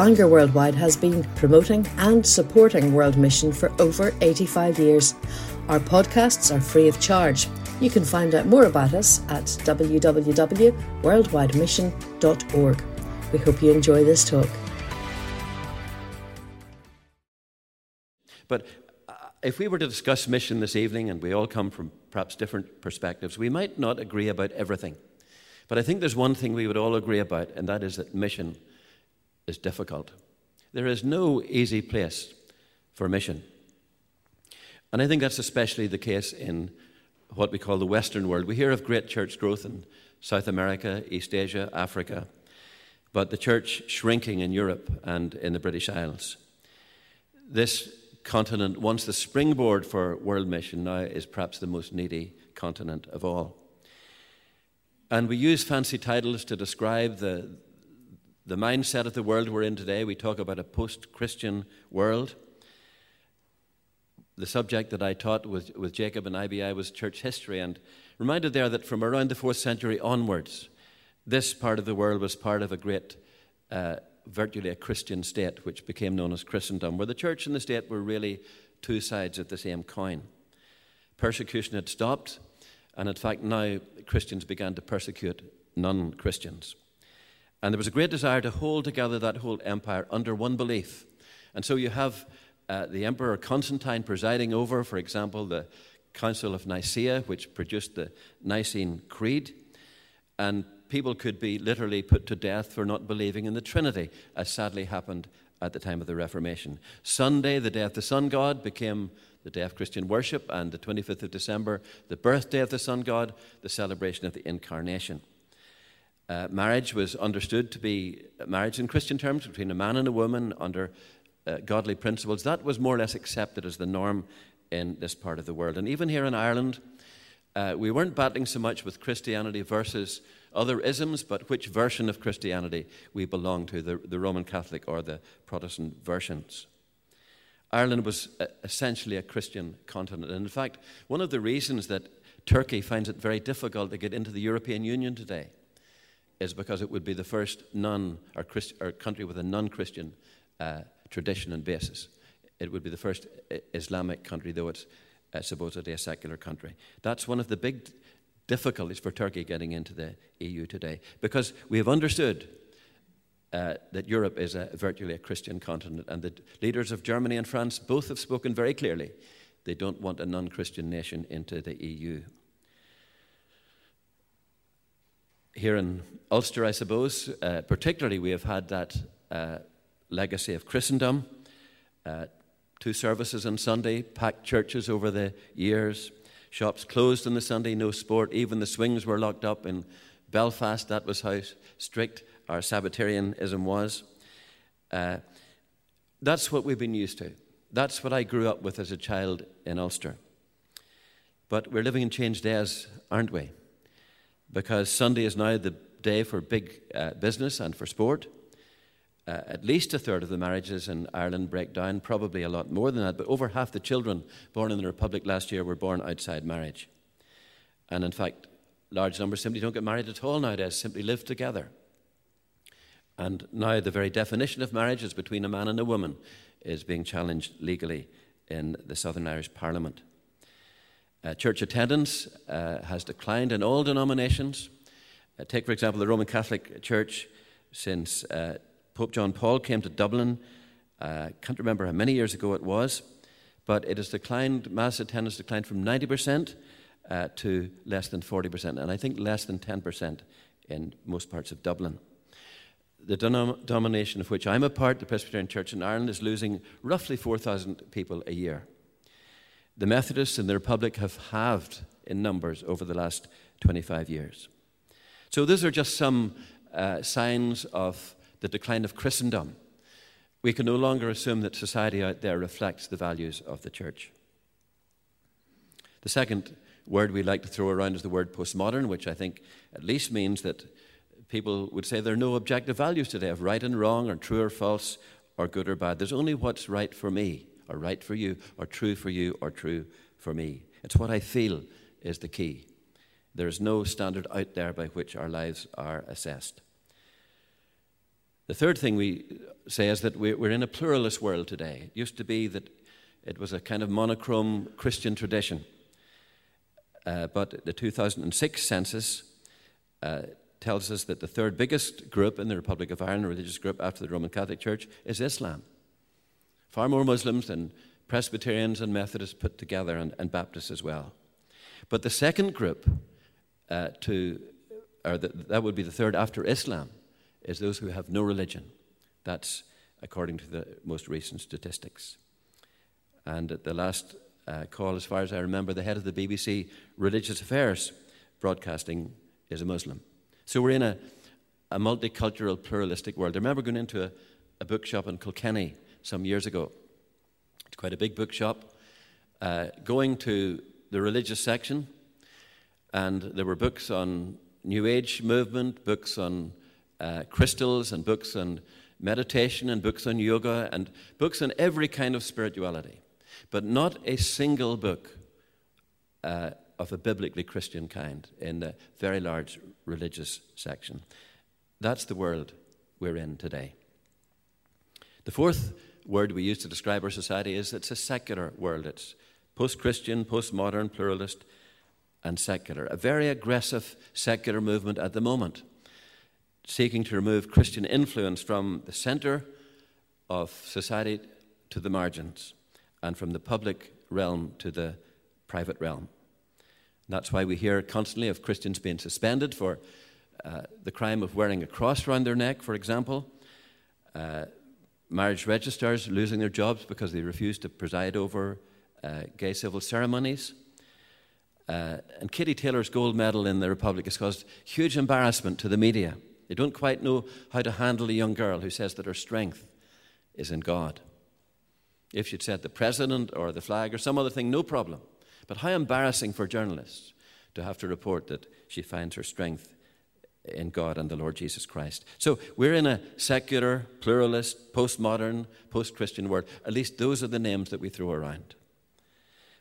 Bangor Worldwide has been promoting and supporting World Mission for over 85 years. Our podcasts are free of charge. You can find out more about us at www.worldwidemission.org. We hope you enjoy this talk. But uh, if we were to discuss mission this evening, and we all come from perhaps different perspectives, we might not agree about everything. But I think there's one thing we would all agree about, and that is that mission is difficult. There is no easy place for mission. And I think that's especially the case in what we call the Western world. We hear of great church growth in South America, East Asia, Africa, but the church shrinking in Europe and in the British Isles. This continent, once the springboard for world mission, now is perhaps the most needy continent of all. And we use fancy titles to describe the, the mindset of the world we're in today. We talk about a post Christian world. The subject that I taught with, with Jacob and IBI was church history, and reminded there that from around the fourth century onwards, this part of the world was part of a great uh, virtually a Christian state, which became known as Christendom, where the church and the state were really two sides of the same coin. Persecution had stopped, and in fact, now Christians began to persecute non Christians. And there was a great desire to hold together that whole empire under one belief. And so you have uh, the Emperor Constantine presiding over, for example, the Council of Nicaea, which produced the Nicene Creed. And people could be literally put to death for not believing in the Trinity, as sadly happened at the time of the Reformation. Sunday, the day of the sun god, became the day of Christian worship, and the 25th of December, the birthday of the sun god, the celebration of the incarnation. Uh, marriage was understood to be marriage in Christian terms between a man and a woman under uh, godly principles. That was more or less accepted as the norm in this part of the world. And even here in Ireland, uh, we weren't battling so much with Christianity versus other isms, but which version of Christianity we belong to, the, the Roman Catholic or the Protestant versions. Ireland was uh, essentially a Christian continent. And in fact, one of the reasons that Turkey finds it very difficult to get into the European Union today is because it would be the first non or, Christ, or country with a non Christian uh, tradition and basis. It would be the first Islamic country, though it's uh, supposedly a secular country. That's one of the big difficulties for Turkey getting into the EU today because we have understood uh, that Europe is a, virtually a Christian continent, and the leaders of Germany and France both have spoken very clearly. They don't want a non Christian nation into the EU. Here in Ulster, I suppose, uh, particularly, we have had that uh, legacy of Christendom. Uh, two services on Sunday, packed churches over the years. Shops closed on the Sunday, no sport. Even the swings were locked up in Belfast. That was how strict our Sabbatarianism was. Uh, that's what we've been used to. That's what I grew up with as a child in Ulster. But we're living in changed days, aren't we? Because Sunday is now the day for big uh, business and for sport. Uh, at least a third of the marriages in Ireland break down, probably a lot more than that, but over half the children born in the Republic last year were born outside marriage. And in fact, large numbers simply don't get married at all nowadays, simply live together. And now the very definition of marriage is between a man and a woman is being challenged legally in the Southern Irish Parliament. Uh, church attendance uh, has declined in all denominations. Uh, take, for example, the Roman Catholic Church since uh, Pope John Paul came to Dublin. I uh, can't remember how many years ago it was, but it has declined, mass attendance declined from 90% uh, to less than 40%, and I think less than 10% in most parts of Dublin. The denomination of which I'm a part, the Presbyterian Church in Ireland, is losing roughly 4,000 people a year. The Methodists in the Republic have halved in numbers over the last 25 years. So, those are just some uh, signs of the decline of Christendom, we can no longer assume that society out there reflects the values of the church. The second word we like to throw around is the word postmodern, which I think at least means that people would say there are no objective values today of right and wrong, or true or false, or good or bad. There's only what's right for me, or right for you, or true for you, or true for me. It's what I feel is the key. There is no standard out there by which our lives are assessed. The third thing we say is that we're in a pluralist world today. It used to be that it was a kind of monochrome Christian tradition. Uh, but the 2006 census uh, tells us that the third biggest group in the Republic of Ireland, religious group after the Roman Catholic Church, is Islam. Far more Muslims than Presbyterians and Methodists put together, and, and Baptists as well. But the second group, uh, to, or the, that would be the third after Islam, is those who have no religion. That's according to the most recent statistics. And at the last uh, call, as far as I remember, the head of the BBC Religious Affairs broadcasting is a Muslim. So we're in a, a multicultural, pluralistic world. I remember going into a, a bookshop in Kilkenny some years ago. It's quite a big bookshop. Uh, going to the religious section, and there were books on New Age movement, books on uh, crystals, and books on meditation, and books on yoga, and books on every kind of spirituality but not a single book uh, of a biblically Christian kind in the very large religious section. That's the world we're in today. The fourth word we use to describe our society is it's a secular world. It's post Christian, post modern, pluralist, and secular. A very aggressive secular movement at the moment, seeking to remove Christian influence from the center of society to the margins and from the public realm to the private realm. That's why we hear constantly of Christians being suspended for uh, the crime of wearing a cross around their neck, for example. Uh, marriage registrars losing their jobs because they refuse to preside over uh, gay civil ceremonies. Uh, and Katie Taylor's gold medal in the Republic has caused huge embarrassment to the media. They don't quite know how to handle a young girl who says that her strength is in God. If she'd said the president or the flag or some other thing, no problem. But how embarrassing for journalists to have to report that she finds her strength in God and the Lord Jesus Christ. So we're in a secular, pluralist, postmodern, post Christian world. At least those are the names that we throw around.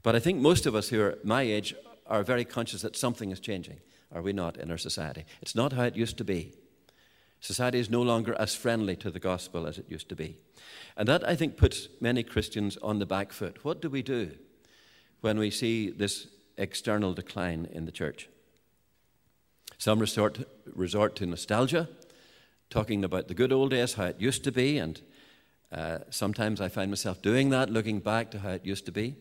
But I think most of us who are my age are very conscious that something is changing, are we not, in our society? It's not how it used to be. Society is no longer as friendly to the gospel as it used to be. And that, I think, puts many Christians on the back foot. What do we do when we see this external decline in the church? Some resort, resort to nostalgia, talking about the good old days, how it used to be, and uh, sometimes I find myself doing that, looking back to how it used to be.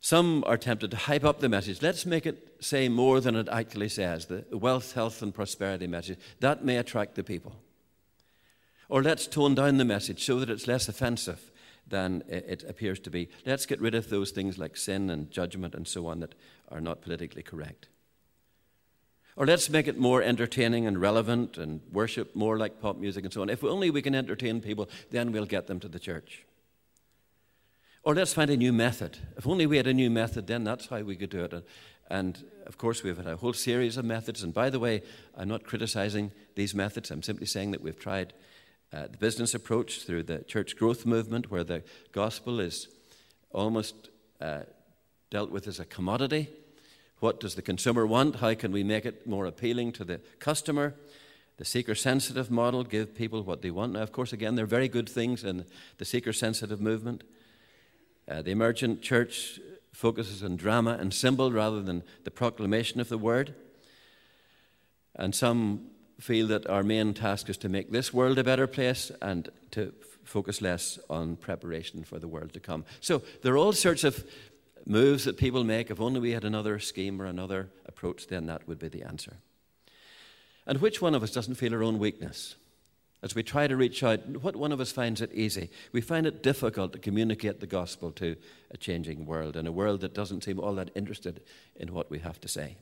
Some are tempted to hype up the message. Let's make it say more than it actually says the wealth, health, and prosperity message. That may attract the people. Or let's tone down the message so that it's less offensive than it appears to be. Let's get rid of those things like sin and judgment and so on that are not politically correct. Or let's make it more entertaining and relevant and worship more like pop music and so on. If only we can entertain people, then we'll get them to the church. Or let's find a new method. If only we had a new method, then that's how we could do it. And of course, we've had a whole series of methods. And by the way, I'm not criticizing these methods. I'm simply saying that we've tried uh, the business approach through the church growth movement, where the gospel is almost uh, dealt with as a commodity. What does the consumer want? How can we make it more appealing to the customer? The seeker sensitive model, give people what they want. Now, of course, again, they're very good things in the seeker sensitive movement. Uh, the emergent church focuses on drama and symbol rather than the proclamation of the word. And some feel that our main task is to make this world a better place and to focus less on preparation for the world to come. So there are all sorts of moves that people make. If only we had another scheme or another approach, then that would be the answer. And which one of us doesn't feel our own weakness? As we try to reach out, what one of us finds it easy? We find it difficult to communicate the gospel to a changing world, and a world that doesn't seem all that interested in what we have to say.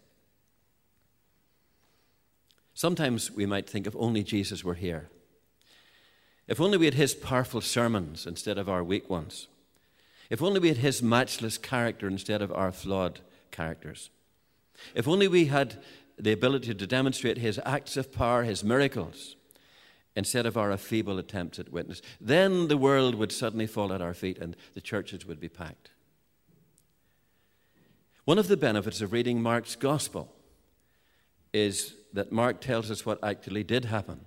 Sometimes we might think if only Jesus were here. If only we had his powerful sermons instead of our weak ones. If only we had his matchless character instead of our flawed characters. If only we had the ability to demonstrate his acts of power, his miracles instead of our feeble attempts at witness. Then the world would suddenly fall at our feet and the churches would be packed. One of the benefits of reading Mark's gospel is that Mark tells us what actually did happen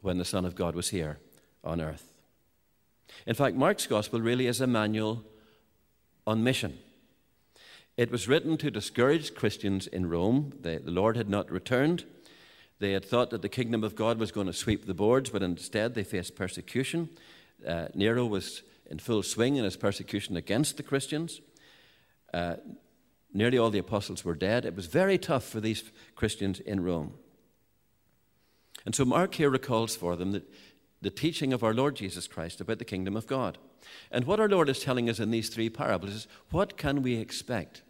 when the Son of God was here on earth. In fact, Mark's gospel really is a manual on mission. It was written to discourage Christians in Rome. The, the Lord had not returned. They had thought that the kingdom of God was going to sweep the boards, but instead they faced persecution. Uh, Nero was in full swing in his persecution against the Christians. Uh, nearly all the apostles were dead. It was very tough for these Christians in Rome. And so Mark here recalls for them that the teaching of our Lord Jesus Christ about the kingdom of God. And what our Lord is telling us in these three parables is what can we expect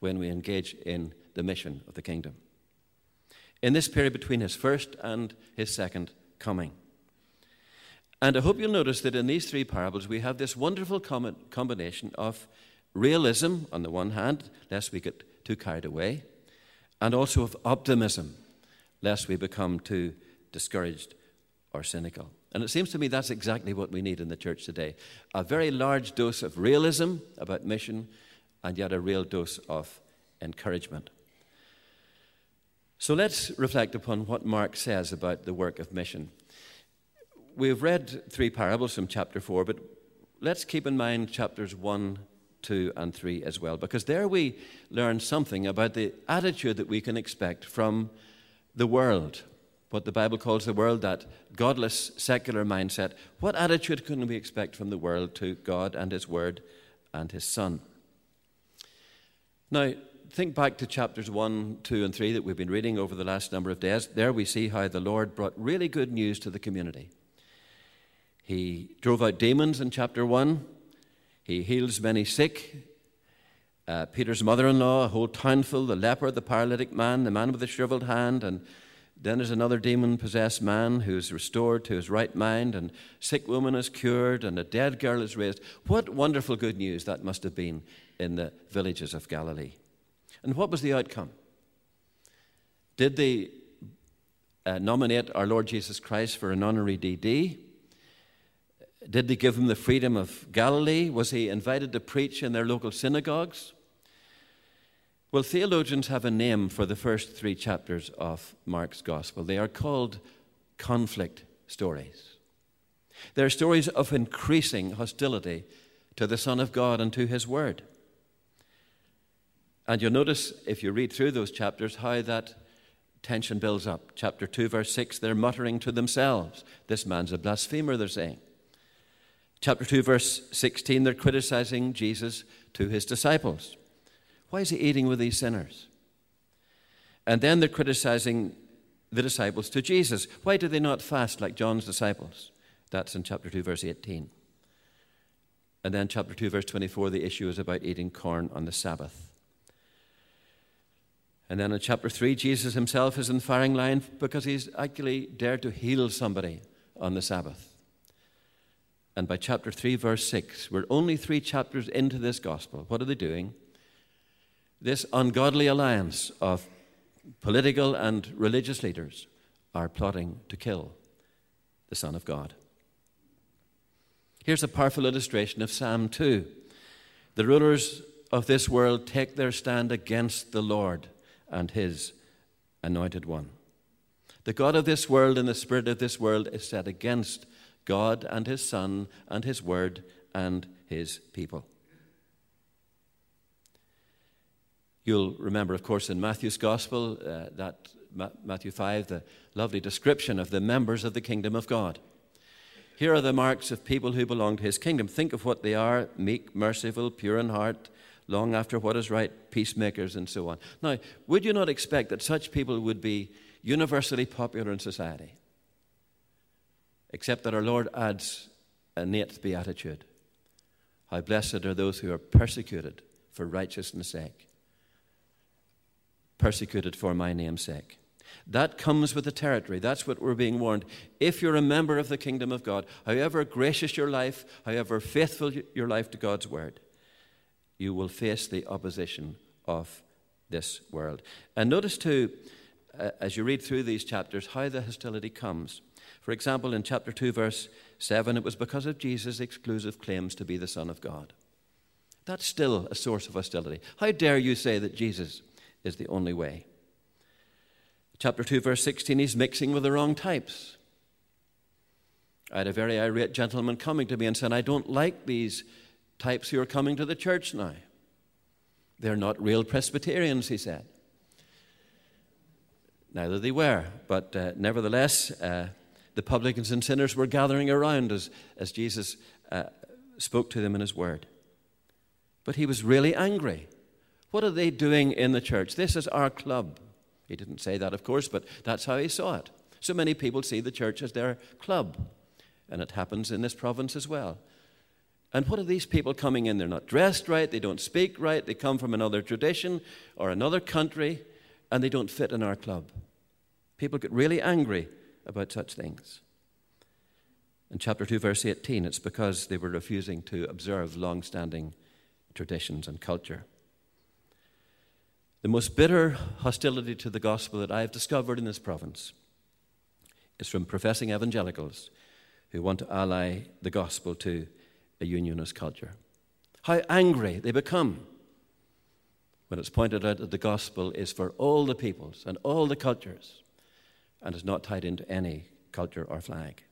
when we engage in the mission of the kingdom? In this period between his first and his second coming. And I hope you'll notice that in these three parables we have this wonderful combination of realism on the one hand, lest we get too carried away, and also of optimism, lest we become too discouraged or cynical. And it seems to me that's exactly what we need in the church today a very large dose of realism about mission, and yet a real dose of encouragement. So let's reflect upon what Mark says about the work of mission. We've read three parables from chapter 4, but let's keep in mind chapters 1, 2, and 3 as well, because there we learn something about the attitude that we can expect from the world what the Bible calls the world, that godless, secular mindset, what attitude can we expect from the world to God and His Word and His Son? Now, think back to chapters 1, 2, and 3 that we've been reading over the last number of days. There we see how the Lord brought really good news to the community. He drove out demons in chapter 1, He heals many sick. Uh, Peter's mother in law, a whole townful, the leper, the paralytic man, the man with the shriveled hand, and then there's another demon possessed man who's restored to his right mind, and sick woman is cured, and a dead girl is raised. What wonderful good news that must have been in the villages of Galilee. And what was the outcome? Did they uh, nominate our Lord Jesus Christ for an honorary DD? Did they give him the freedom of Galilee? Was he invited to preach in their local synagogues? Well, theologians have a name for the first three chapters of Mark's Gospel. They are called conflict stories. They're stories of increasing hostility to the Son of God and to His Word. And you'll notice, if you read through those chapters, how that tension builds up. Chapter 2, verse 6, they're muttering to themselves. This man's a blasphemer, they're saying. Chapter 2, verse 16, they're criticizing Jesus to his disciples. Why is he eating with these sinners? And then they're criticizing the disciples to Jesus. Why do they not fast like John's disciples? That's in chapter 2, verse 18. And then, chapter 2, verse 24, the issue is about eating corn on the Sabbath. And then in chapter 3, Jesus himself is in firing line because he's actually dared to heal somebody on the Sabbath. And by chapter 3, verse 6, we're only three chapters into this gospel. What are they doing? This ungodly alliance of political and religious leaders are plotting to kill the Son of God. Here's a powerful illustration of Psalm 2. The rulers of this world take their stand against the Lord and his anointed one. The God of this world and the spirit of this world is set against God and his Son and his word and his people. You'll remember, of course, in Matthew's Gospel, uh, that Ma- Matthew 5, the lovely description of the members of the kingdom of God. Here are the marks of people who belong to his kingdom. Think of what they are meek, merciful, pure in heart, long after what is right, peacemakers, and so on. Now, would you not expect that such people would be universally popular in society? Except that our Lord adds a eighth beatitude How blessed are those who are persecuted for righteousness' sake persecuted for my name's sake. That comes with the territory. That's what we're being warned. If you're a member of the kingdom of God, however gracious your life, however faithful your life to God's word, you will face the opposition of this world. And notice, too, uh, as you read through these chapters, how the hostility comes. For example, in chapter 2, verse 7, it was because of Jesus' exclusive claims to be the Son of God. That's still a source of hostility. How dare you say that Jesus is the only way. Chapter 2, verse 16, he's mixing with the wrong types. I had a very irate gentleman coming to me and said, I don't like these types who are coming to the church now. They're not real Presbyterians, he said. Neither they were, but uh, nevertheless, uh, the publicans and sinners were gathering around as, as Jesus uh, spoke to them in his word. But he was really angry. What are they doing in the church? This is our club. He didn't say that, of course, but that's how he saw it. So many people see the church as their club, and it happens in this province as well. And what are these people coming in? They're not dressed right, they don't speak right, they come from another tradition or another country, and they don't fit in our club. People get really angry about such things. In chapter 2, verse 18, it's because they were refusing to observe long standing traditions and culture. The most bitter hostility to the gospel that I have discovered in this province is from professing evangelicals who want to ally the gospel to a unionist culture. How angry they become when it's pointed out that the gospel is for all the peoples and all the cultures and is not tied into any culture or flag.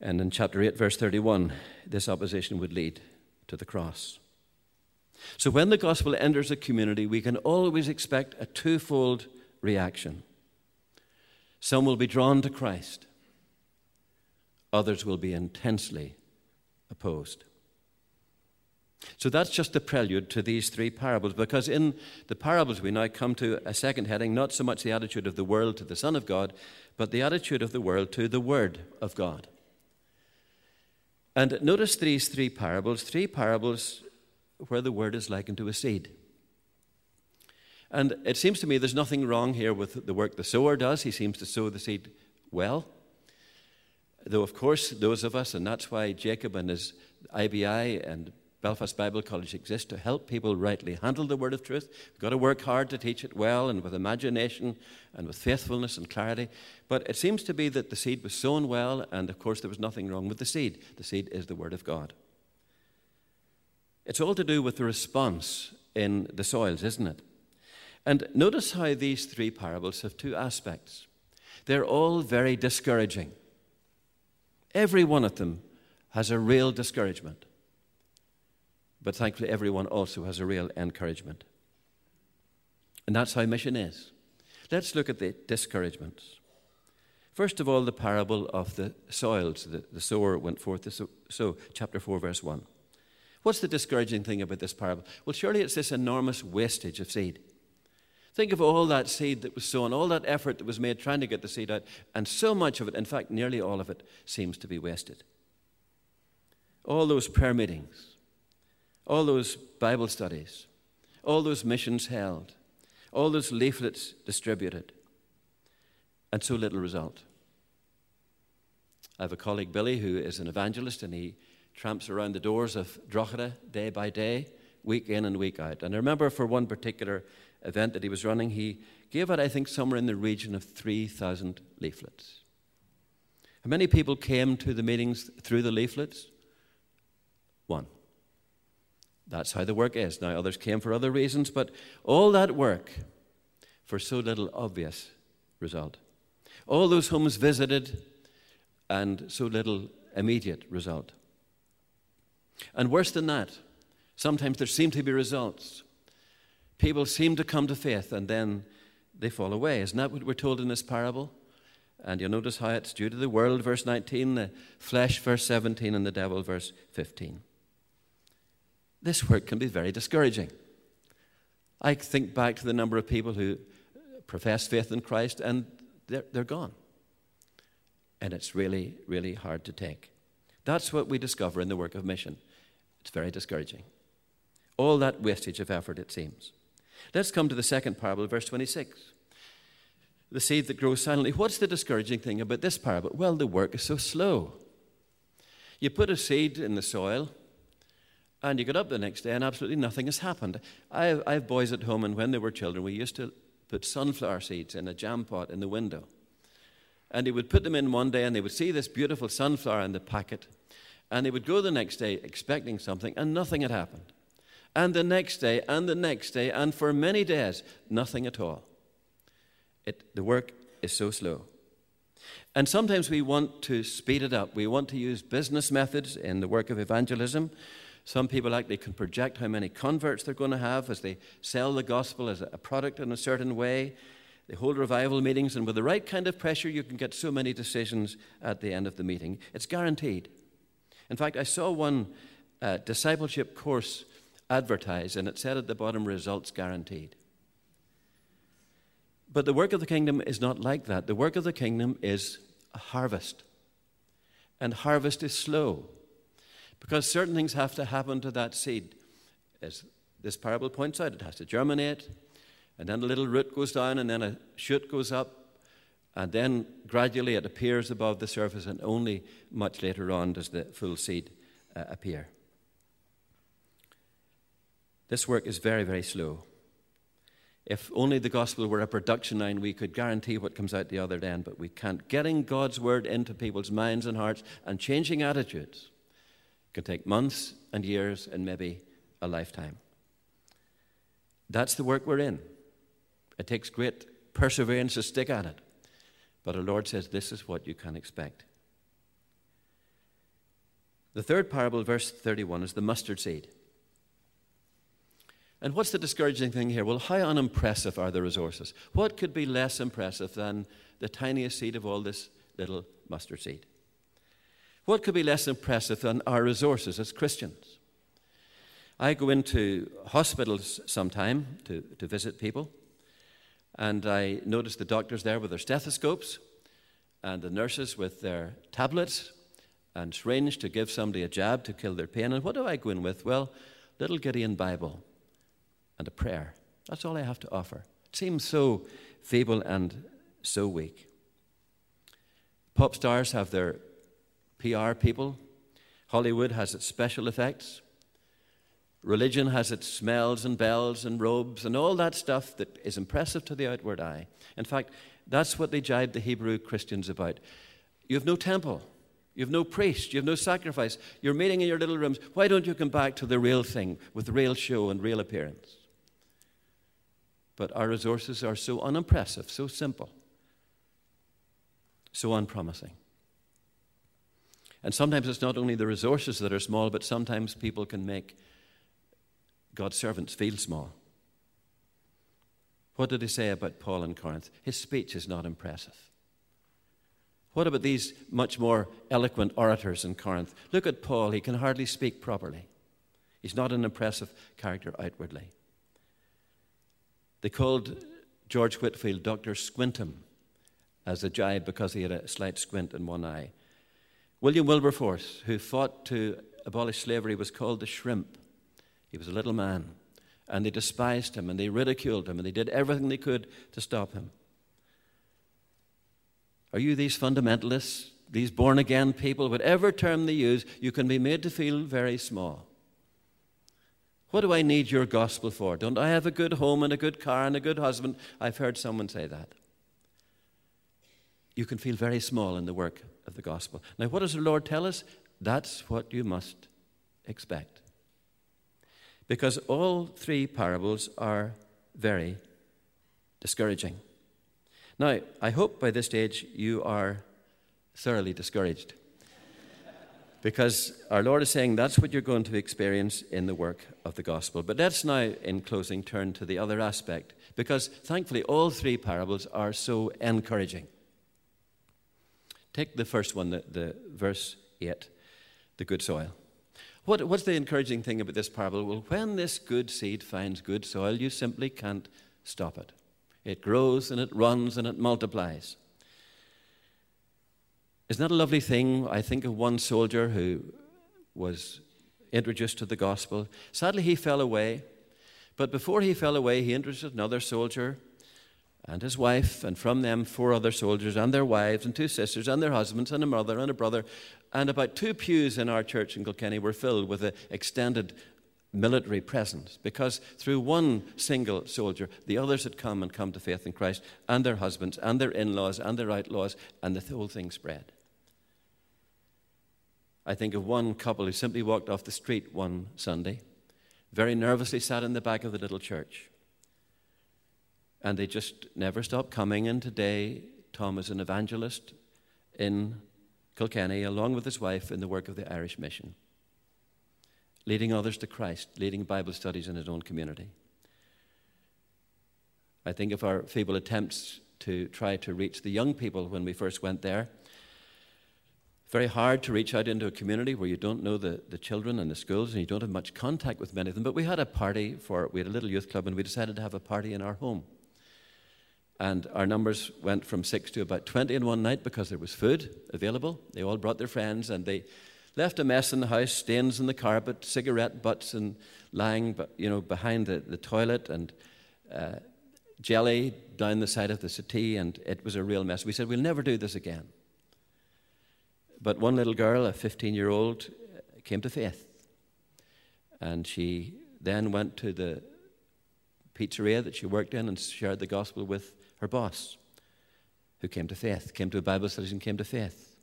And in chapter 8, verse 31, this opposition would lead to the cross. So when the gospel enters a community, we can always expect a twofold reaction. Some will be drawn to Christ, others will be intensely opposed. So that's just the prelude to these three parables, because in the parables we now come to a second heading, not so much the attitude of the world to the Son of God, but the attitude of the world to the Word of God. And notice these three parables, three parables where the word is likened to a seed. And it seems to me there's nothing wrong here with the work the sower does. He seems to sow the seed well. Though, of course, those of us, and that's why Jacob and his IBI and Belfast Bible College exists to help people rightly handle the word of truth. We've got to work hard to teach it well and with imagination and with faithfulness and clarity. But it seems to be that the seed was sown well, and of course, there was nothing wrong with the seed. The seed is the word of God. It's all to do with the response in the soils, isn't it? And notice how these three parables have two aspects. They're all very discouraging. Every one of them has a real discouragement. But thankfully, everyone also has a real encouragement. And that's how mission is. Let's look at the discouragements. First of all, the parable of the soils. The, the sower went forth to sow, so, chapter 4, verse 1. What's the discouraging thing about this parable? Well, surely it's this enormous wastage of seed. Think of all that seed that was sown, all that effort that was made trying to get the seed out, and so much of it, in fact, nearly all of it, seems to be wasted. All those prayer meetings, all those Bible studies, all those missions held, all those leaflets distributed, and so little result. I have a colleague, Billy, who is an evangelist, and he tramps around the doors of Drogheda day by day, week in and week out. And I remember for one particular event that he was running, he gave out, I think, somewhere in the region of 3,000 leaflets. How many people came to the meetings through the leaflets? One. That's how the work is. Now, others came for other reasons, but all that work for so little obvious result. All those homes visited and so little immediate result. And worse than that, sometimes there seem to be results. People seem to come to faith and then they fall away. Isn't that what we're told in this parable? And you'll notice how it's due to the world, verse 19, the flesh, verse 17, and the devil, verse 15 this work can be very discouraging. I think back to the number of people who profess faith in Christ and they're, they're gone. And it's really, really hard to take. That's what we discover in the work of mission. It's very discouraging. All that wastage of effort, it seems. Let's come to the second parable, verse 26. The seed that grows silently. What's the discouraging thing about this parable? Well, the work is so slow. You put a seed in the soil, and you get up the next day and absolutely nothing has happened. I have, I have boys at home, and when they were children, we used to put sunflower seeds in a jam pot in the window. And they would put them in one day, and they would see this beautiful sunflower in the packet. And they would go the next day expecting something, and nothing had happened. And the next day, and the next day, and for many days, nothing at all. It, the work is so slow. And sometimes we want to speed it up. We want to use business methods in the work of evangelism. Some people actually can project how many converts they're going to have as they sell the gospel as a product in a certain way. They hold revival meetings, and with the right kind of pressure, you can get so many decisions at the end of the meeting. It's guaranteed. In fact, I saw one uh, discipleship course advertised, and it said at the bottom, results guaranteed. But the work of the kingdom is not like that. The work of the kingdom is a harvest. And harvest is slow because certain things have to happen to that seed. As this parable points out, it has to germinate, and then a little root goes down, and then a shoot goes up, and then gradually it appears above the surface, and only much later on does the full seed uh, appear. This work is very, very slow. If only the gospel were a production line, we could guarantee what comes out the other end, but we can't. Getting God's word into people's minds and hearts and changing attitudes can take months and years and maybe a lifetime. That's the work we're in. It takes great perseverance to stick at it. But our Lord says this is what you can expect. The third parable, verse 31, is the mustard seed. And what's the discouraging thing here? Well, how unimpressive are the resources? What could be less impressive than the tiniest seed of all this little mustard seed? What could be less impressive than our resources as Christians? I go into hospitals sometime to, to visit people, and I noticed the doctors there with their stethoscopes and the nurses with their tablets and syringe to give somebody a jab to kill their pain. And what do I go in with? Well, little Gideon Bible and a prayer. That's all I have to offer. It seems so feeble and so weak. Pop stars have their PR people, Hollywood has its special effects. Religion has its smells and bells and robes and all that stuff that is impressive to the outward eye. In fact, that's what they jibe the Hebrew Christians about. You have no temple. You have no priest. You have no sacrifice. You're meeting in your little rooms. Why don't you come back to the real thing with real show and real appearance? But our resources are so unimpressive, so simple, so unpromising. And sometimes it's not only the resources that are small, but sometimes people can make God's servants feel small. What did he say about Paul in Corinth? His speech is not impressive. What about these much more eloquent orators in Corinth? Look at Paul, he can hardly speak properly. He's not an impressive character outwardly. They called George Whitefield Dr. Squintum as a jibe because he had a slight squint in one eye. William Wilberforce, who fought to abolish slavery, was called the shrimp. He was a little man, and they despised him and they ridiculed him and they did everything they could to stop him. Are you these fundamentalists, these born again people, whatever term they use, you can be made to feel very small. What do I need your gospel for? Don't I have a good home and a good car and a good husband? I've heard someone say that. You can feel very small in the work of the gospel. Now, what does the Lord tell us? That's what you must expect. Because all three parables are very discouraging. Now, I hope by this stage you are thoroughly discouraged because our Lord is saying that's what you're going to experience in the work of the gospel. But let's now, in closing, turn to the other aspect, because thankfully all three parables are so encouraging. Take the first one, the, the verse 8, the good soil. What, what's the encouraging thing about this parable? Well, when this good seed finds good soil, you simply can't stop it. It grows and it runs and it multiplies. Isn't that a lovely thing? I think of one soldier who was introduced to the gospel. Sadly, he fell away. But before he fell away, he introduced another soldier and his wife, and from them, four other soldiers and their wives, and two sisters, and their husbands, and a mother, and a brother. And about two pews in our church in Kilkenny were filled with an extended military presence because through one single soldier, the others had come and come to faith in Christ, and their husbands, and their in laws, and their outlaws, and the whole thing spread. I think of one couple who simply walked off the street one Sunday, very nervously sat in the back of the little church. And they just never stopped coming. And today, Tom is an evangelist in Kilkenny, along with his wife, in the work of the Irish Mission, leading others to Christ, leading Bible studies in his own community. I think of our feeble attempts to try to reach the young people when we first went there. Very hard to reach out into a community where you don't know the, the children and the schools and you don't have much contact with many of them. But we had a party for, we had a little youth club and we decided to have a party in our home. And our numbers went from six to about 20 in one night because there was food available. They all brought their friends and they left a mess in the house, stains in the carpet, cigarette butts and lying you know, behind the, the toilet and uh, jelly down the side of the settee, and it was a real mess. We said, We'll never do this again. But one little girl, a 15 year old, came to faith. And she then went to the pizzeria that she worked in and shared the gospel with her boss, who came to faith, came to a Bible study and came to faith.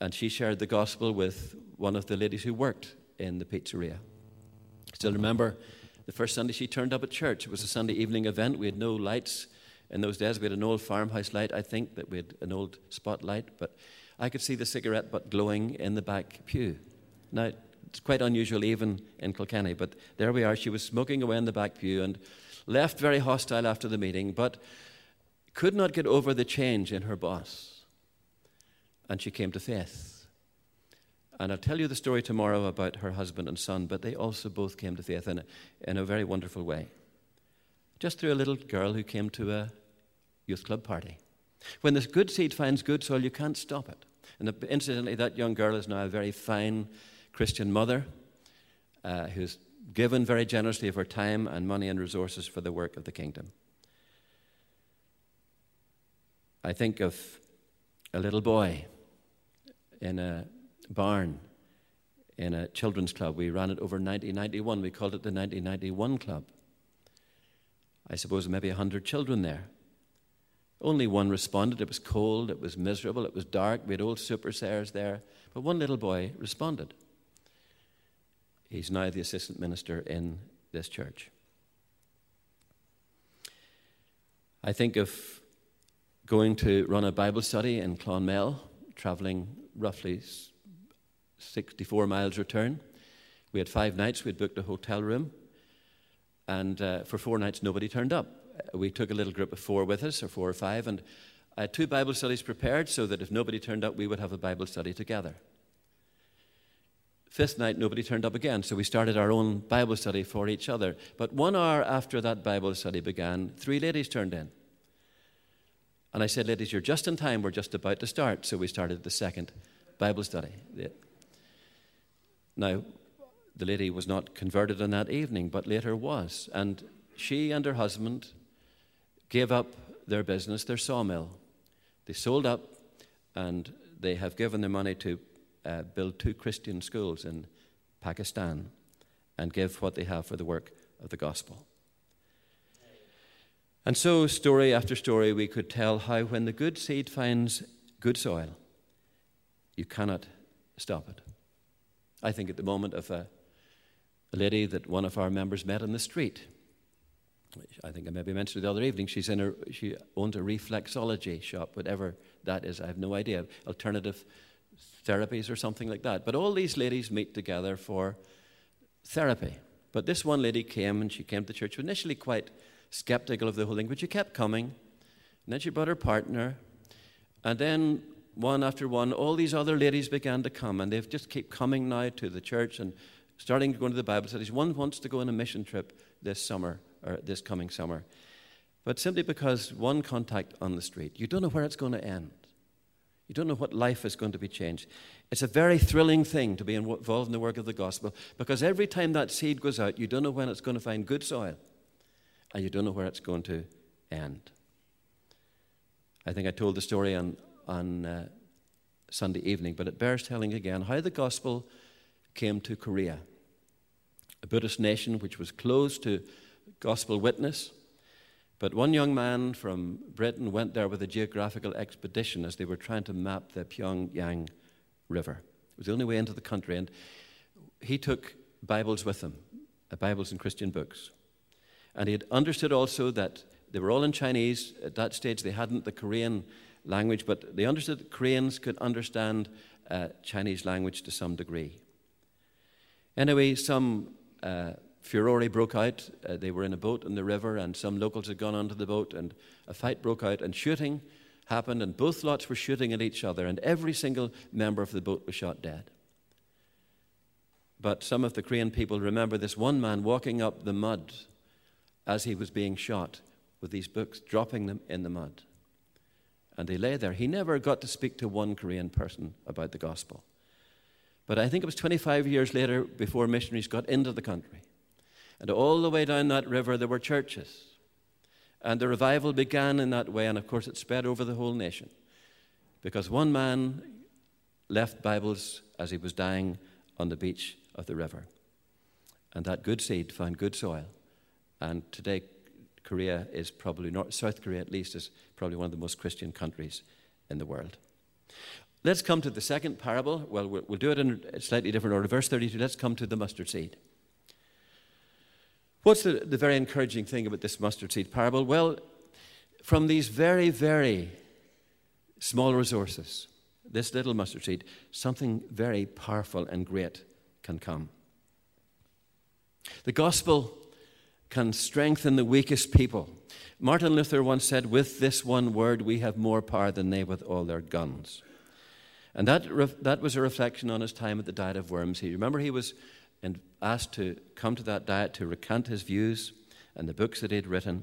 And she shared the gospel with one of the ladies who worked in the pizzeria. Still remember the first Sunday she turned up at church. It was a Sunday evening event. We had no lights in those days. We had an old farmhouse light, I think, that we had an old spotlight, but I could see the cigarette butt glowing in the back pew. Now, it's quite unusual even in Kilkenny, but there we are. She was smoking away in the back pew and left very hostile after the meeting, but could not get over the change in her boss. And she came to faith. And I'll tell you the story tomorrow about her husband and son, but they also both came to faith in a, in a very wonderful way. Just through a little girl who came to a youth club party. When this good seed finds good soil, you can't stop it. And incidentally, that young girl is now a very fine Christian mother uh, who's given very generously of her time and money and resources for the work of the kingdom. I think of a little boy in a barn in a children's club. We ran it over 1991. We called it the 1991 Club. I suppose maybe 100 children there. Only one responded. It was cold, it was miserable, it was dark. We had old super sayers there. But one little boy responded. He's now the assistant minister in this church. I think of going to run a Bible study in Clonmel, traveling roughly 64 miles return. We had five nights, we had booked a hotel room, and uh, for four nights nobody turned up. Uh, we took a little group of four with us, or four or five, and I had two Bible studies prepared so that if nobody turned up, we would have a Bible study together. Fifth night, nobody turned up again, so we started our own Bible study for each other. But one hour after that Bible study began, three ladies turned in. And I said, Ladies, you're just in time, we're just about to start. So we started the second Bible study. Now, the lady was not converted on that evening, but later was. And she and her husband gave up their business, their sawmill. They sold up and they have given their money to uh, build two Christian schools in Pakistan and give what they have for the work of the gospel. And so, story after story, we could tell how when the good seed finds good soil, you cannot stop it. I think at the moment of a, a lady that one of our members met in the street. I think I maybe mentioned the other evening. She's in a, she owns a reflexology shop, whatever that is. I have no idea. Alternative therapies or something like that. But all these ladies meet together for therapy. But this one lady came and she came to church initially quite skeptical of the whole thing, but she kept coming. And then she brought her partner. And then one after one, all these other ladies began to come, and they've just keep coming now to the church and starting to go into the Bible studies. One wants to go on a mission trip this summer, or this coming summer. But simply because one contact on the street, you don't know where it's going to end. You don't know what life is going to be changed. It's a very thrilling thing to be involved in the work of the gospel because every time that seed goes out, you don't know when it's going to find good soil and you don't know where it's going to end. I think I told the story on, on uh, Sunday evening, but it bears telling again how the gospel came to Korea, a Buddhist nation which was closed to gospel witness. But one young man from Britain went there with a geographical expedition as they were trying to map the Pyongyang River. It was the only way into the country, and he took Bibles with him, uh, Bibles and Christian books. And he had understood also that they were all in Chinese. At that stage, they hadn't the Korean language, but they understood that Koreans could understand uh, Chinese language to some degree. Anyway, some uh, furore broke out. Uh, they were in a boat in the river, and some locals had gone onto the boat, and a fight broke out, and shooting happened, and both lots were shooting at each other, and every single member of the boat was shot dead. But some of the Korean people remember this one man walking up the mud as he was being shot with these books, dropping them in the mud. And they lay there. He never got to speak to one Korean person about the gospel. But I think it was 25 years later before missionaries got into the country. And all the way down that river, there were churches. And the revival began in that way, and of course, it spread over the whole nation. Because one man left Bibles as he was dying on the beach of the river. And that good seed found good soil. And today, Korea is probably, North, South Korea at least, is probably one of the most Christian countries in the world. Let's come to the second parable. Well, we'll do it in a slightly different order. Verse 32, let's come to the mustard seed. What's the, the very encouraging thing about this mustard seed parable? Well, from these very, very small resources, this little mustard seed, something very powerful and great can come. The gospel can strengthen the weakest people. Martin Luther once said, With this one word, we have more power than they with all their guns. And that, that was a reflection on his time at the Diet of Worms. He remember he was asked to come to that diet to recant his views and the books that he had written.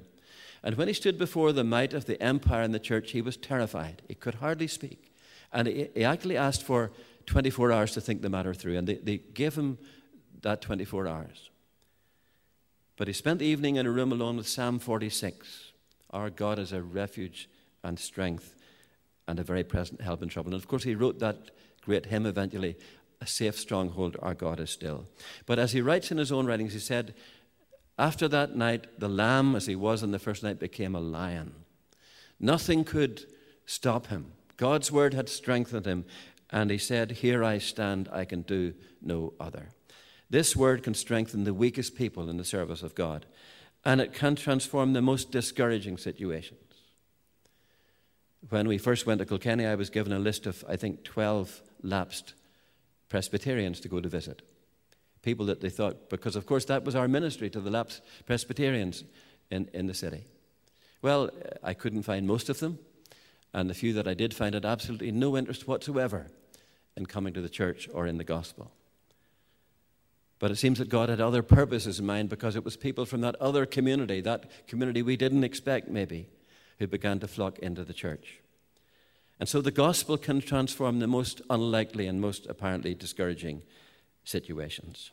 And when he stood before the might of the empire and the church, he was terrified. He could hardly speak. And he, he actually asked for 24 hours to think the matter through, and they, they gave him that 24 hours. But he spent the evening in a room alone with Psalm 46. Our God is a refuge and strength and a very present help in trouble. And of course, he wrote that great hymn eventually, A Safe Stronghold, Our God is Still. But as he writes in his own writings, he said, After that night, the lamb, as he was on the first night, became a lion. Nothing could stop him. God's word had strengthened him, and he said, Here I stand, I can do no other. This word can strengthen the weakest people in the service of God, and it can transform the most discouraging situations. When we first went to Kilkenny, I was given a list of, I think, 12 lapsed Presbyterians to go to visit. People that they thought, because of course that was our ministry to the lapsed Presbyterians in, in the city. Well, I couldn't find most of them, and the few that I did find had absolutely no interest whatsoever in coming to the church or in the gospel. But it seems that God had other purposes in mind because it was people from that other community, that community we didn't expect maybe, who began to flock into the church. And so the gospel can transform the most unlikely and most apparently discouraging situations.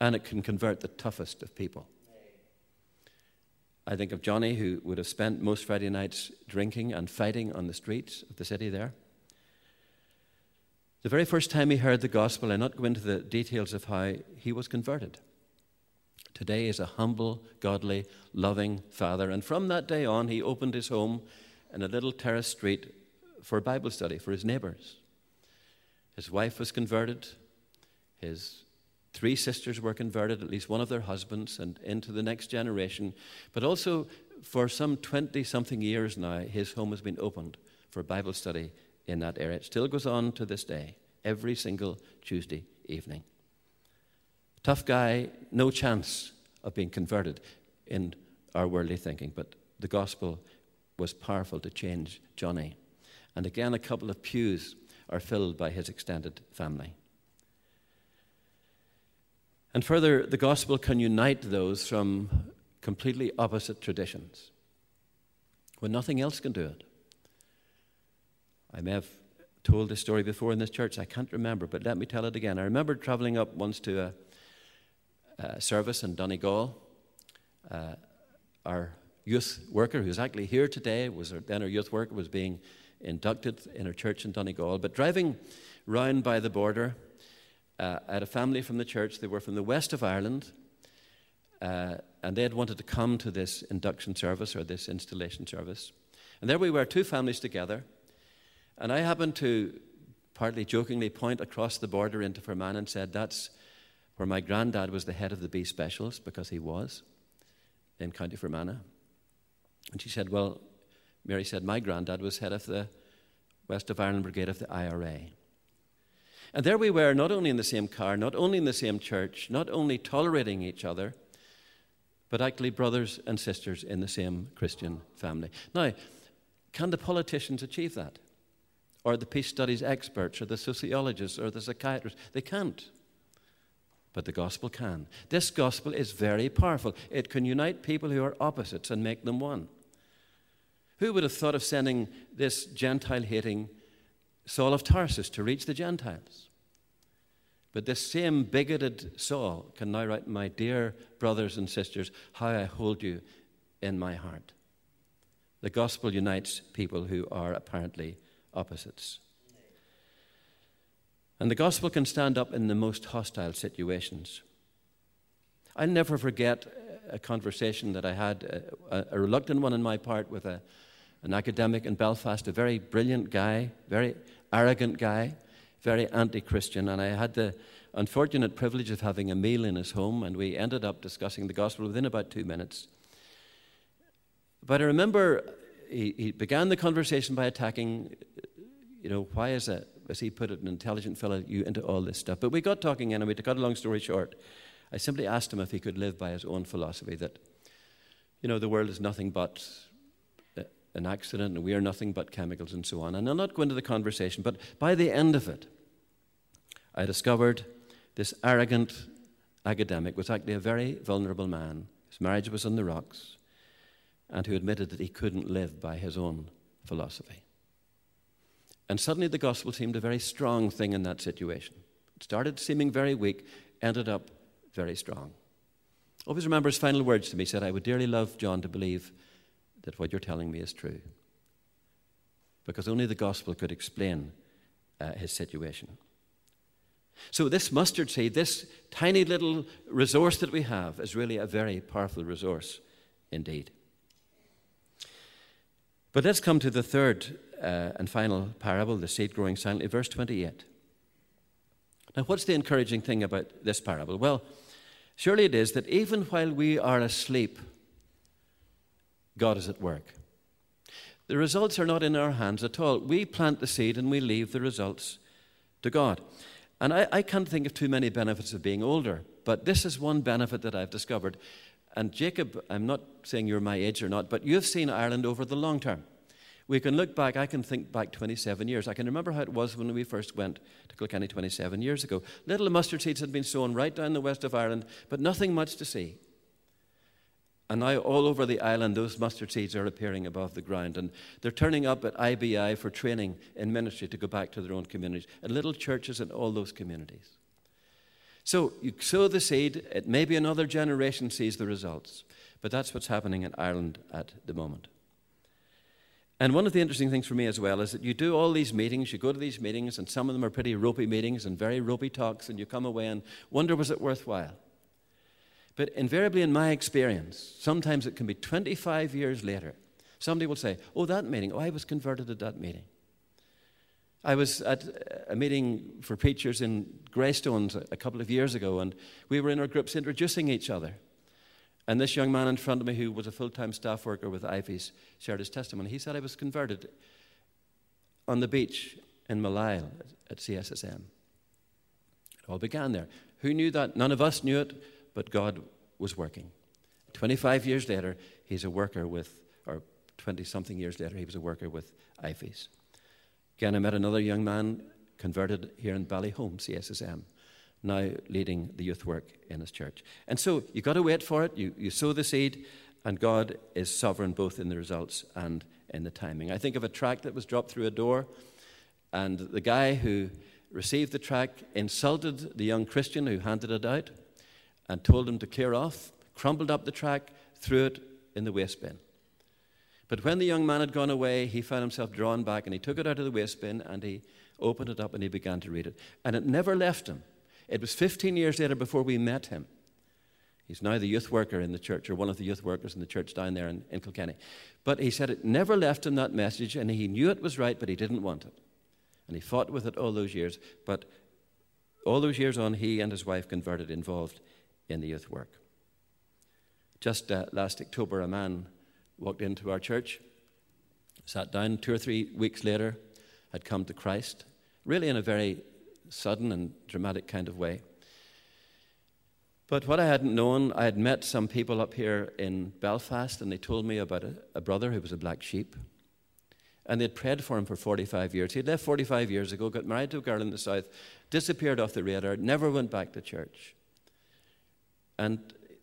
And it can convert the toughest of people. I think of Johnny, who would have spent most Friday nights drinking and fighting on the streets of the city there. The very first time he heard the gospel, I'll not go into the details of how he was converted. Today is a humble, godly, loving father. And from that day on, he opened his home in a little terrace street for Bible study for his neighbors. His wife was converted. His three sisters were converted, at least one of their husbands, and into the next generation. But also, for some 20 something years now, his home has been opened for Bible study in that area. It still goes on to this day, every single Tuesday evening. Tough guy, no chance of being converted in our worldly thinking, but the gospel was powerful to change Johnny. And again, a couple of pews are filled by his extended family. And further, the gospel can unite those from completely opposite traditions when nothing else can do it. I may have told this story before in this church, I can't remember, but let me tell it again. I remember traveling up once to a, a service in Donegal. Uh, our youth worker, who's actually here today, was our, then our youth worker, was being inducted in our church in Donegal. But driving round by the border, uh, I had a family from the church. They were from the west of Ireland, uh, and they had wanted to come to this induction service or this installation service. And there we were, two families together. And I happened to, partly jokingly, point across the border into Fermanagh and said, That's where my granddad was the head of the B specials, because he was in County Fermanagh. And she said, Well, Mary said, My granddad was head of the West of Ireland Brigade of the IRA. And there we were, not only in the same car, not only in the same church, not only tolerating each other, but actually brothers and sisters in the same Christian family. Now, can the politicians achieve that? Or the peace studies experts, or the sociologists, or the psychiatrists? They can't. But the gospel can. This gospel is very powerful. It can unite people who are opposites and make them one. Who would have thought of sending this Gentile hating Saul of Tarsus to reach the Gentiles? But this same bigoted Saul can now write, My dear brothers and sisters, how I hold you in my heart. The gospel unites people who are apparently opposites. And the gospel can stand up in the most hostile situations. I'll never forget a conversation that I had, a, a reluctant one on my part, with a, an academic in Belfast, a very brilliant guy, very arrogant guy, very anti Christian. And I had the unfortunate privilege of having a meal in his home, and we ended up discussing the gospel within about two minutes. But I remember he, he began the conversation by attacking, you know, why is it, as he put it, an intelligent fellow, you into all this stuff? But we got talking anyway. To cut a long story short, I simply asked him if he could live by his own philosophy that, you know, the world is nothing but an accident and we are nothing but chemicals and so on. And I'll not go into the conversation, but by the end of it, I discovered this arrogant academic was actually a very vulnerable man. His marriage was on the rocks and who admitted that he couldn't live by his own philosophy. And suddenly the gospel seemed a very strong thing in that situation. It started seeming very weak, ended up very strong. Always remember his final words to me. He said, I would dearly love John to believe that what you're telling me is true. Because only the gospel could explain uh, his situation. So, this mustard seed, this tiny little resource that we have, is really a very powerful resource indeed. But let's come to the third uh, and final parable, the seed growing silently, verse 28. Now, what's the encouraging thing about this parable? Well, surely it is that even while we are asleep, God is at work. The results are not in our hands at all. We plant the seed and we leave the results to God. And I, I can't think of too many benefits of being older, but this is one benefit that I've discovered. And Jacob, I'm not saying you're my age or not, but you've seen Ireland over the long term. We can look back, I can think back 27 years. I can remember how it was when we first went to Kilkenny 27 years ago. Little mustard seeds had been sown right down the west of Ireland, but nothing much to see. And now, all over the island, those mustard seeds are appearing above the ground. And they're turning up at IBI for training in ministry to go back to their own communities, and little churches in all those communities. So, you sow the seed, it maybe another generation sees the results. But that's what's happening in Ireland at the moment. And one of the interesting things for me as well is that you do all these meetings, you go to these meetings, and some of them are pretty ropey meetings and very ropey talks, and you come away and wonder, was it worthwhile? But invariably, in my experience, sometimes it can be 25 years later. Somebody will say, Oh, that meeting, oh, I was converted at that meeting. I was at a meeting for preachers in Greystones a couple of years ago, and we were in our groups introducing each other. And this young man in front of me, who was a full time staff worker with IFES, shared his testimony. He said, I was converted on the beach in Millisle at CSSM. It all began there. Who knew that? None of us knew it but God was working. 25 years later, he's a worker with, or 20 something years later, he was a worker with IFES. Again, I met another young man converted here in Ballyholme, CSSM, now leading the youth work in his church. And so you've got to wait for it. You, you sow the seed, and God is sovereign both in the results and in the timing. I think of a tract that was dropped through a door, and the guy who received the tract insulted the young Christian who handed it out and told him to clear off, crumpled up the track, threw it in the waste bin. But when the young man had gone away, he found himself drawn back and he took it out of the waste bin and he opened it up and he began to read it. And it never left him. It was 15 years later before we met him. He's now the youth worker in the church, or one of the youth workers in the church down there in, in Kilkenny. But he said it never left him that message, and he knew it was right, but he didn't want it. And he fought with it all those years. But all those years on, he and his wife converted, involved in the youth work. Just uh, last October, a man walked into our church, sat down two or three weeks later, had come to Christ, really in a very sudden and dramatic kind of way. But what I hadn't known, I had met some people up here in Belfast, and they told me about a, a brother who was a black sheep. And they'd prayed for him for 45 years. He'd left 45 years ago, got married to a girl in the south, disappeared off the radar, never went back to church. And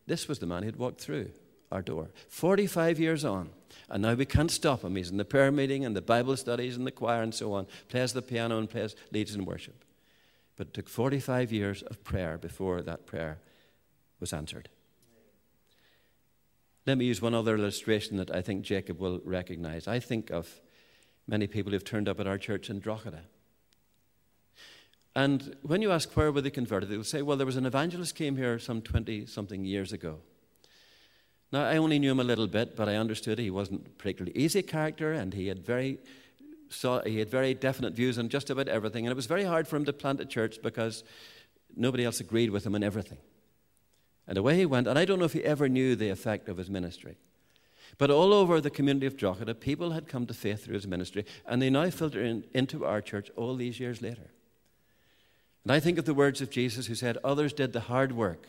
this was the man who'd walked through our door. 45 years on. And now we can't stop him. He's in the prayer meeting and the Bible studies and the choir and so on, plays the piano and plays, leads in worship. But it took 45 years of prayer before that prayer was answered. Let me use one other illustration that I think Jacob will recognize. I think of many people who've turned up at our church in Drogheda. And when you ask where were they converted, they will say, well, there was an evangelist came here some 20 something years ago. Now, I only knew him a little bit, but I understood he wasn't a particularly easy character, and he had very saw, he had very definite views on just about everything. And it was very hard for him to plant a church because nobody else agreed with him on everything. And away he went, and I don't know if he ever knew the effect of his ministry. But all over the community of Drogheda, people had come to faith through his ministry, and they now filter in, into our church all these years later. And I think of the words of Jesus who said, Others did the hard work,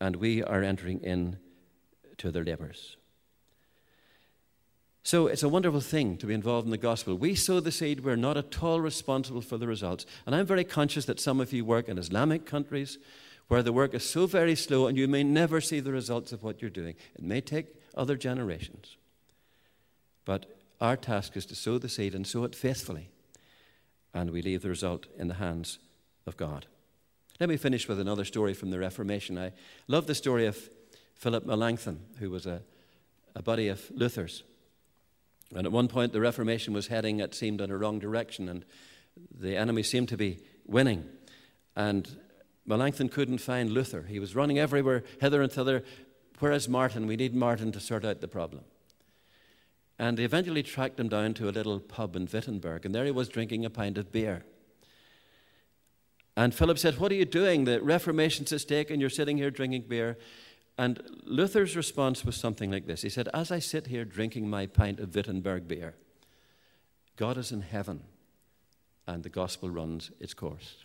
and we are entering in to their labors. So it's a wonderful thing to be involved in the gospel. We sow the seed, we're not at all responsible for the results. And I'm very conscious that some of you work in Islamic countries where the work is so very slow and you may never see the results of what you're doing. It may take other generations. But our task is to sow the seed and sow it faithfully. And we leave the result in the hands of God. Let me finish with another story from the Reformation. I love the story of Philip Melanchthon, who was a, a buddy of Luther's. And at one point, the Reformation was heading, it seemed, in a wrong direction, and the enemy seemed to be winning. And Melanchthon couldn't find Luther. He was running everywhere, hither and thither. Where is Martin? We need Martin to sort out the problem. And he eventually tracked him down to a little pub in Wittenberg, and there he was drinking a pint of beer. And Philip said, What are you doing? The Reformation's at stake, and you're sitting here drinking beer. And Luther's response was something like this He said, As I sit here drinking my pint of Wittenberg beer, God is in heaven, and the gospel runs its course.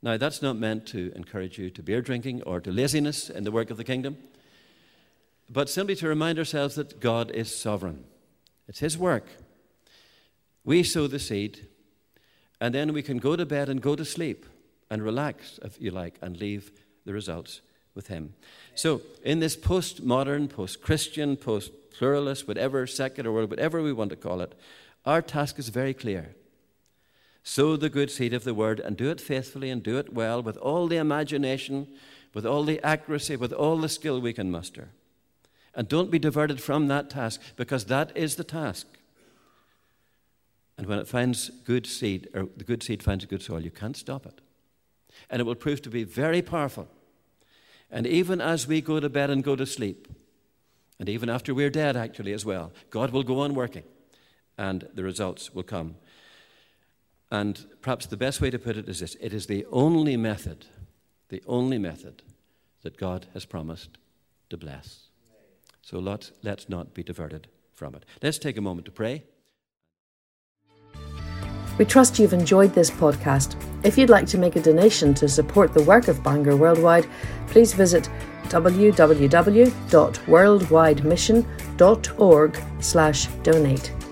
Now, that's not meant to encourage you to beer drinking or to laziness in the work of the kingdom, but simply to remind ourselves that God is sovereign. It's His work. We sow the seed, and then we can go to bed and go to sleep and relax, if you like, and leave the results with Him. So, in this post-modern, post-Christian, post-pluralist, whatever secular world, whatever we want to call it, our task is very clear. Sow the good seed of the word and do it faithfully and do it well with all the imagination, with all the accuracy, with all the skill we can muster. And don't be diverted from that task because that is the task. And when it finds good seed, or the good seed finds a good soil, you can't stop it. And it will prove to be very powerful. And even as we go to bed and go to sleep, and even after we're dead, actually, as well, God will go on working, and the results will come. And perhaps the best way to put it is this it is the only method, the only method that God has promised to bless. So let's, let's not be diverted from it. Let's take a moment to pray. We trust you've enjoyed this podcast. If you'd like to make a donation to support the work of Bangor Worldwide, please visit www.worldwidemission.org/donate.